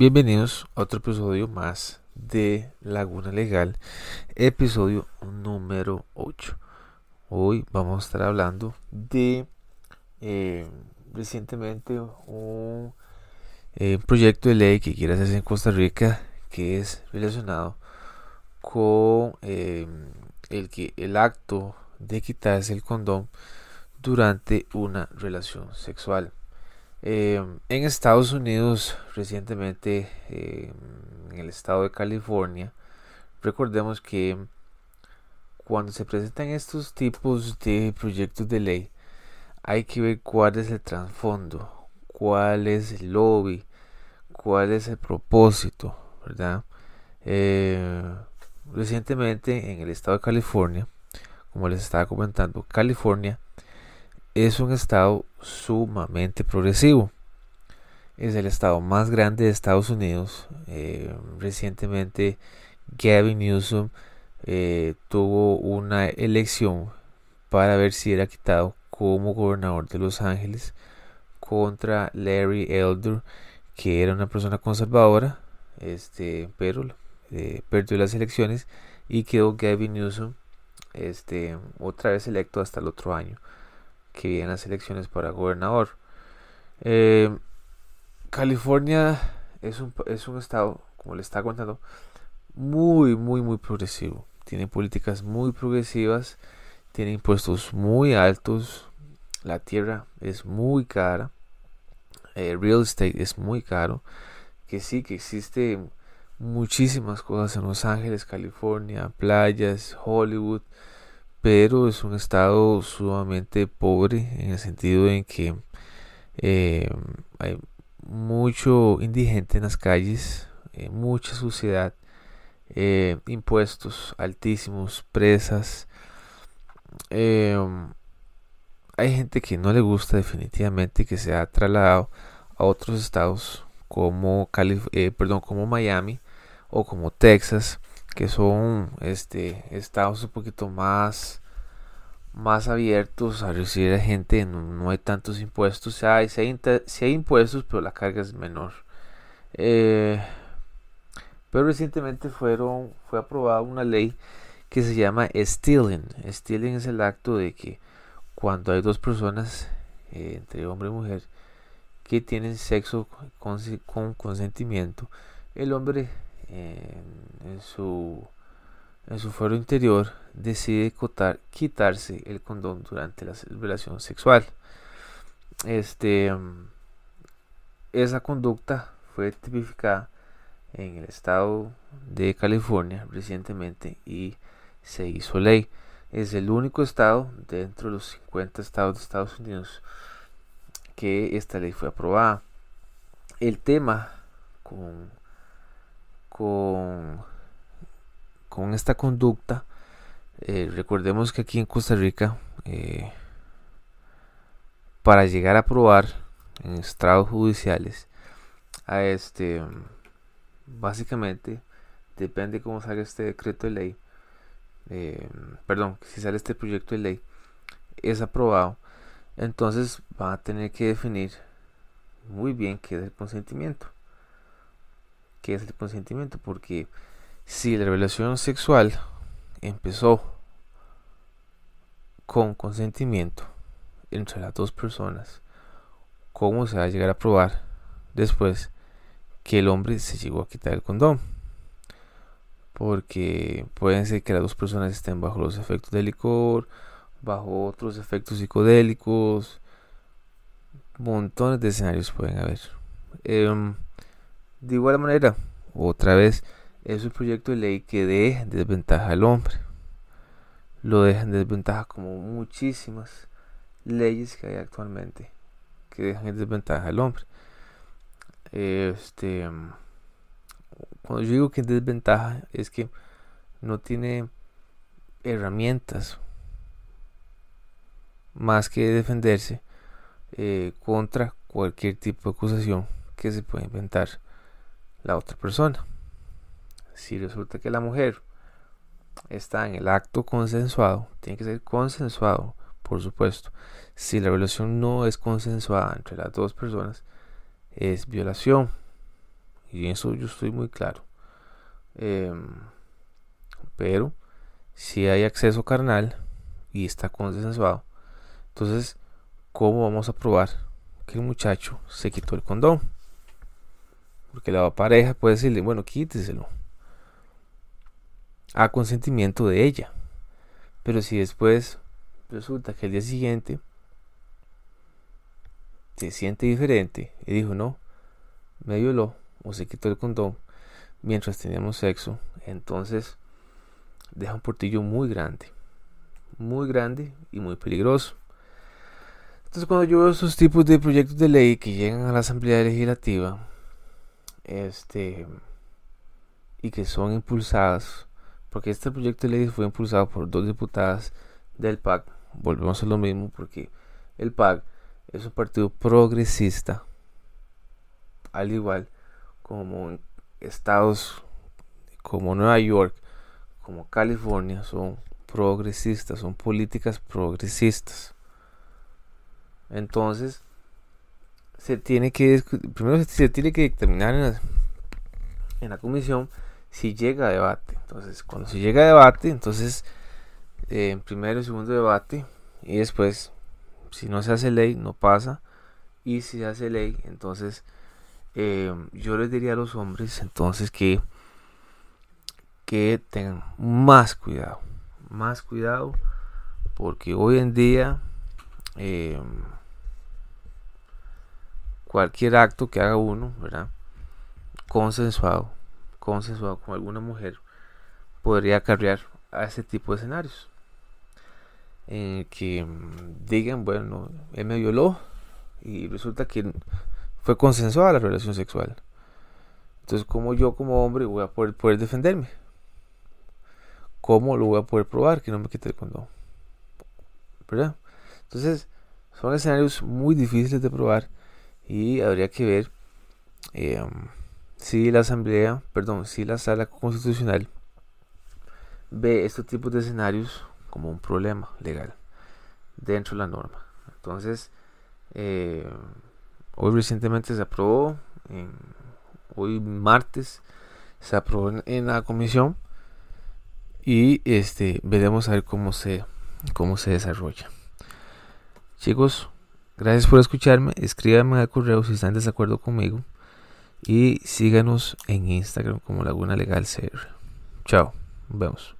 Bienvenidos a otro episodio más de Laguna Legal, episodio número 8. Hoy vamos a estar hablando de eh, recientemente un eh, proyecto de ley que quiere hacerse en Costa Rica que es relacionado con eh, el, que, el acto de quitarse el condón durante una relación sexual. Eh, en Estados Unidos, recientemente, eh, en el estado de California, recordemos que cuando se presentan estos tipos de proyectos de ley, hay que ver cuál es el trasfondo, cuál es el lobby, cuál es el propósito, ¿verdad? Eh, recientemente en el estado de California, como les estaba comentando, California es un estado sumamente progresivo. Es el estado más grande de Estados Unidos. Eh, recientemente Gavin Newsom eh, tuvo una elección para ver si era quitado como gobernador de Los Ángeles contra Larry Elder, que era una persona conservadora, este, pero eh, perdió las elecciones y quedó Gavin Newsom este, otra vez electo hasta el otro año que vienen las elecciones para gobernador. Eh, California es un, es un estado, como le está contando, muy, muy, muy progresivo. Tiene políticas muy progresivas, tiene impuestos muy altos, la tierra es muy cara, el real estate es muy caro, que sí, que existe muchísimas cosas en Los Ángeles, California, playas, Hollywood, pero es un estado sumamente pobre en el sentido en que eh, hay mucho indigente en las calles, eh, mucha suciedad, eh, impuestos altísimos, presas. hay gente que no le gusta definitivamente que se ha trasladado a otros estados como, perdón, como Miami o como Texas que son este estados un poquito más más abiertos a recibir a gente no, hay tantos impuestos. Si hay, si hay, impuestos pero la carga es menor. Eh, pero recientemente fueron fue aprobada una ley que se llama stealing. Stealing es el acto de que cuando hay dos personas eh, entre hombre y mujer que tienen sexo con consentimiento el hombre en, su, en su fuero interior decide quitarse el condón durante la relación sexual. Este, esa conducta fue tipificada en el estado de California recientemente y se hizo ley. Es el único estado dentro de los 50 estados de Estados Unidos que esta ley fue aprobada. El tema con con, esta conducta. Eh, recordemos que aquí en Costa Rica, eh, para llegar a probar en estrados judiciales, a este, básicamente, depende cómo salga este decreto de ley, eh, perdón, si sale este proyecto de ley, es aprobado, entonces va a tener que definir muy bien qué es el consentimiento qué es el consentimiento, porque si la relación sexual empezó con consentimiento entre las dos personas, ¿cómo se va a llegar a probar después que el hombre se llegó a quitar el condón? Porque pueden ser que las dos personas estén bajo los efectos del licor, bajo otros efectos psicodélicos, montones de escenarios pueden haber. Em, de igual manera, otra vez, es un proyecto de ley que deja en desventaja al hombre. Lo deja en desventaja como muchísimas leyes que hay actualmente que dejan en desventaja al hombre. Este, cuando yo digo que en desventaja es que no tiene herramientas más que defenderse eh, contra cualquier tipo de acusación que se pueda inventar la otra persona. Si resulta que la mujer está en el acto consensuado, tiene que ser consensuado, por supuesto. Si la relación no es consensuada entre las dos personas, es violación. Y en eso yo estoy muy claro. Em, pero si hay acceso carnal y está consensuado, entonces, ¿cómo vamos a probar que el muchacho se quitó el condón? Porque la pareja puede decirle, bueno, quíteselo. A consentimiento de ella. Pero si después resulta que el día siguiente se siente diferente y dijo, no, me violó o se quitó el condón mientras teníamos sexo, entonces deja un portillo muy grande, muy grande y muy peligroso. Entonces cuando yo veo esos tipos de proyectos de ley que llegan a la Asamblea Legislativa, este, y que son impulsadas, porque este proyecto de ley fue impulsado por dos diputadas del PAC, volvemos a lo mismo porque el PAC es un partido progresista, al igual como estados como Nueva York, como California, son progresistas, son políticas progresistas. Entonces, se tiene que primero se tiene que determinar en la, en la comisión si llega a debate. Entonces, cuando se llega a debate, entonces eh, primero y segundo debate y después si no se hace ley no pasa y si se hace ley entonces eh, yo les diría a los hombres entonces que que tengan más cuidado más cuidado porque hoy en día eh, cualquier acto que haga uno verdad consensuado consensuado con alguna mujer podría acarrear a ese tipo de escenarios en que mm, digan bueno él me violó y resulta que fue consensuada la relación sexual. Entonces, ¿cómo yo como hombre voy a poder, poder defenderme? ¿Cómo lo voy a poder probar que no me quite el condón? ¿Verdad? Entonces, son escenarios muy difíciles de probar y habría que ver eh, si la asamblea, perdón, si la sala constitucional ve estos tipos de escenarios como un problema legal dentro de la norma. Entonces, eh, Hoy recientemente se aprobó, hoy martes se aprobó en, la comisión y este veremos a ver cómo se cómo se desarrolla. Chicos, gracias por escucharme. Escríbanme al correo si están en desacuerdo conmigo y síganos en Instagram como Laguna Legal CR. Chao, nos vemos.